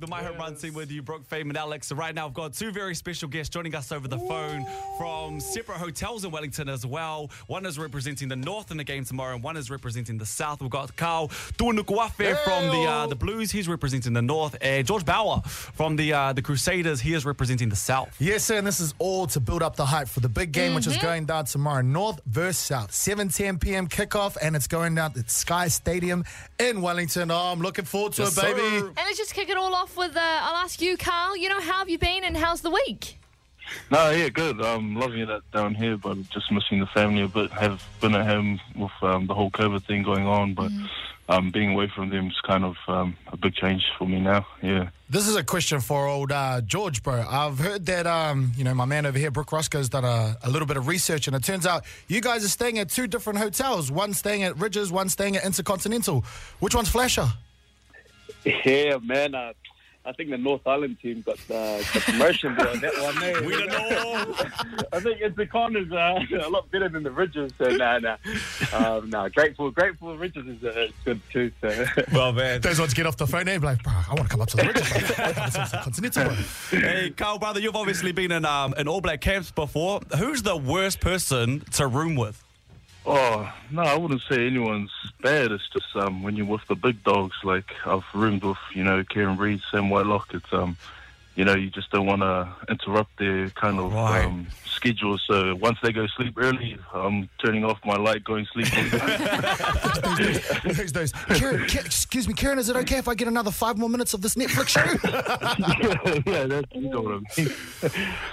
The My Home Run team with you, Brooke, Fame, and Alex. So right now, I've got two very special guests joining us over the phone from separate hotels in Wellington as well. One is representing the North in the game tomorrow, and one is representing the South. We've got Karl Tu'inukuafe from the uh, the Blues. He's representing the North. And George Bower from the uh, the Crusaders. He is representing the South. Yes, sir, and this is all to build up the hype for the big game, which is Mm-hmm. going down tomorrow. North versus South, 7.10 p.m. kickoff, and it's going down at Sky Stadium in Wellington. Oh, I'm looking forward to Yes, it, baby. sir. And let's just kick it all off with uh, I'll ask you, Karl. You know, how have you been and how's the week? No, yeah, good. I'm loving it down here, but just missing the family a bit. Have been at home with um, the whole COVID thing going on, but um, being away from them is kind of um, a big change for me now. Yeah. This is a question for old uh, George, bro. I've heard that, um, you know, my man over here, Brooke Roscoe's done a, a little bit of research, and it turns out you guys are staying at two different hotels. One staying at Rydges, one staying at Intercontinental. Which one's flasher? Yeah, man. Uh, I think the North Island team got uh, the promotion on that one. eh? We don't know. I think Intercon is uh, a lot better than the Rydges. So, nah, nah. Um, nah, grateful, grateful Rydges is uh, good too. So. well, man. Those ones get off the phone and be like, bro, I want to come up to the Rydges. bro. Wanna come to Intercontinental, bro. Hey, Karl, brother, you've obviously been in um, in All Black camps before. Who's the worst person to room with? Oh no, I wouldn't say anyone's bad. It's just um, when you're with the big dogs, like I've roomed with, you know, Kieran Read, Sam Whitelock. It's um, you know, you just don't want to interrupt their kind of Right. um, schedule. So once they go sleep early, I'm turning off my light, going sleep. Who's those? Karen, Ki- excuse me, Karen, is it okay if I get another five more minutes of this Netflix show? yeah, that's you know what I mean.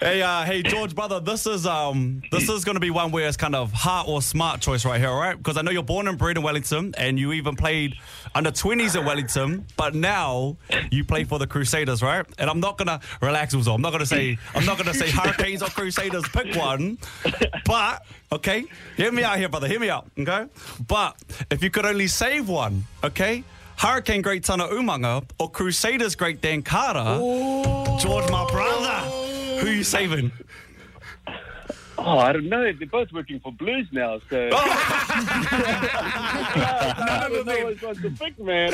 Hey, uh, hey, George, brother, this is um, this is going to be one where it's kind of heart or smart choice right here, all right? Because I know you're born and bred in Wellington, and you even played under 20s in Wellington, but now you play for the Crusaders, right? And I'm not gonna relax, Uzo. I'm not gonna say I'm not gonna say Hurricanes or Crusaders. Pick one, but okay, hear me out here, brother. Hear me out, okay? But if you could only save one, okay? Hurricane Great Tana Umaga or Crusaders Great Dan Carter, George, my brother, who you saving? Oh, I don't know. They're both working for Blues now. So. I don't know which one's the pick, man.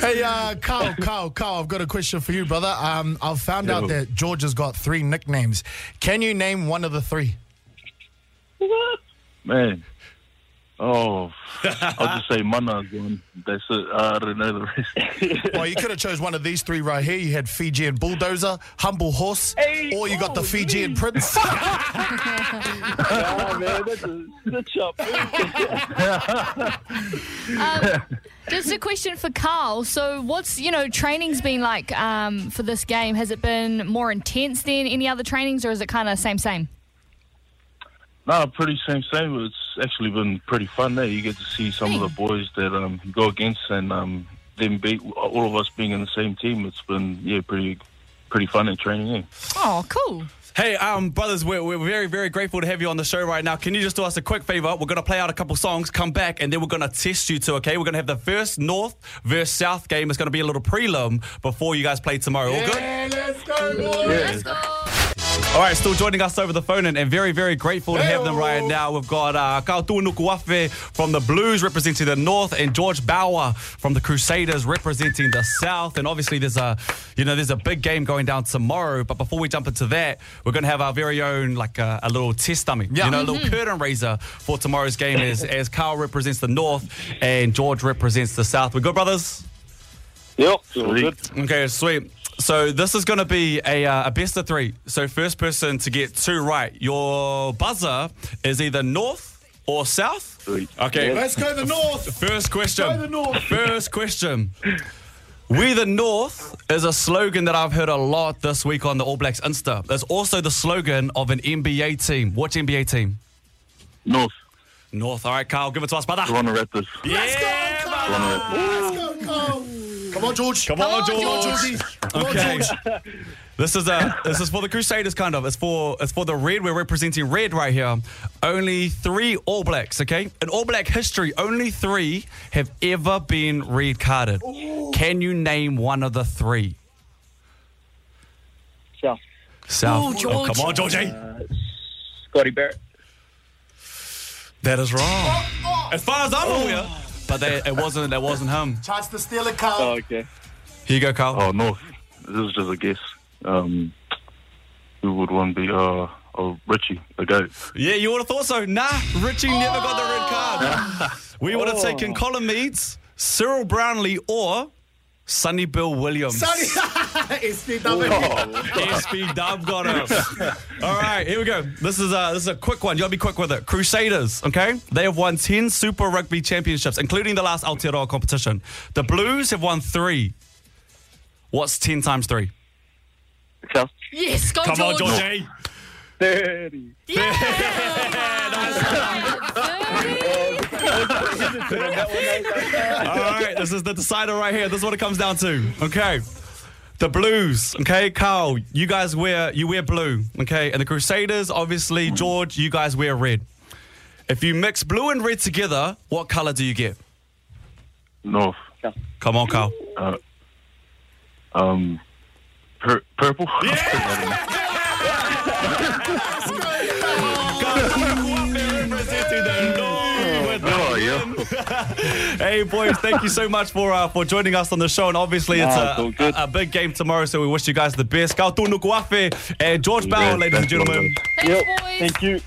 hey, uh, Karl, Karl, Karl, I've got a question for you, brother. Um, I've found out Yo. that George has got three nicknames. Can you name one of the three? What? Man. Oh, I'll just say Mana again. That's it. I don't know the rest. Well, you could have chose one of these three right here. You had Fijian Bulldozer, Humble Horse, Hey, or you got the oh, Fijian Prince. oh, man, that's a stitch up. Um, just a question for Karl. So, what's you know training's been like um, for this game? Has it been more intense than any other trainings, or is it kind of same same? No, pretty same same. It's actually been pretty fun there. You get to see some of the boys that um, you go against, and um, them beat all of us being in the same team. It's been yeah, pretty pretty fun in training. Yeah. Oh, cool. Hey, um, brothers, we're, we're very, very grateful to have you on the show right now. Can you just do us a quick favor? We're going to play out a couple songs, come back, and then we're going to test you two, okay? We're going to have the first North versus South game. It's going to be a little prelim before you guys play tomorrow. All good? let's go, boys. Let's go. All right, still joining us over the phone and, and very, very grateful to have them right now. We've got uh, Kau Tu'inukuafe from the Blues representing the North and George Bower from the Crusaders representing the South. And obviously there's a, you know, there's a big game going down tomorrow. But before we jump into that, we're going to have our very own, like uh, a, a little test dummy, Yeah. you know, a little curtain raiser for tomorrow's game as, as Karl represents the North and George represents the South. We good, brothers? Yep, all good. Okay, sweet. So this is going to be a, uh, a best of three. So first person to get two right. Your buzzer is either north or south. Sweet. Okay. Let's go the North. First question. Go the North. First question. We the North is a slogan that I've heard a lot this week on the All Blacks Insta. There's also the slogan of an NBA team. Which NBA team? North, North. All right, Karl, give it to us, brother. Toronto Raptors. Yeah, brother. Toronto Raptors. Let's go, Karl. Come on, George. Come on, Come on, George. George. Come on, Okay. George. This is a this is for the Crusaders, kind of. It's for it's for the red. We're representing red right here. Only three All Blacks, okay? In All Black history, only three have ever been red carded. Can you name one of the three? South. South. Ooh, oh, George. come on, Georgie. Uh, Scotty Barrett. That is wrong. Oh, oh. As far as I'm aware, but they, it wasn't. It wasn't him. Chance to steal a car. Oh, okay. Here you go, Karl. Oh, no, This is just a guess. Um, who would one be? Uh, oh, Richie, the goat. Yeah, you would have thought so. Nah, Richie never got the red card. we would have taken Colin Meads, Cyril Brownlie, or Sonny Bill Williams. Sonny, SBW. SP Dub got it. All right, here we go. This is a this is a quick one. You gotta be quick with it. Crusaders, okay? They have won ten Super Rugby championships, including the last Aotearoa competition. The Blues have won three. What's ten times three? South. Yes, go Come on, George. Georgie. 30. Yeah! All right, this is the decider right here. This is what it comes down to. Okay. The Blues, okay, Karl, you guys wear you wear blue, okay, and the Crusaders, obviously, George, you guys wear red. If you mix blue and red together, what color do you get? North. Come on, Karl. Uh, um, pur- purple. Yeah. Hey boys, thank you so much for uh, for joining us on the show, and obviously it's Ah, it's a, a, a big game tomorrow, so we wish you guys the best. Kau tunu and George Bower, ladies and gentlemen. Thanks, Yep. boys. Thank you.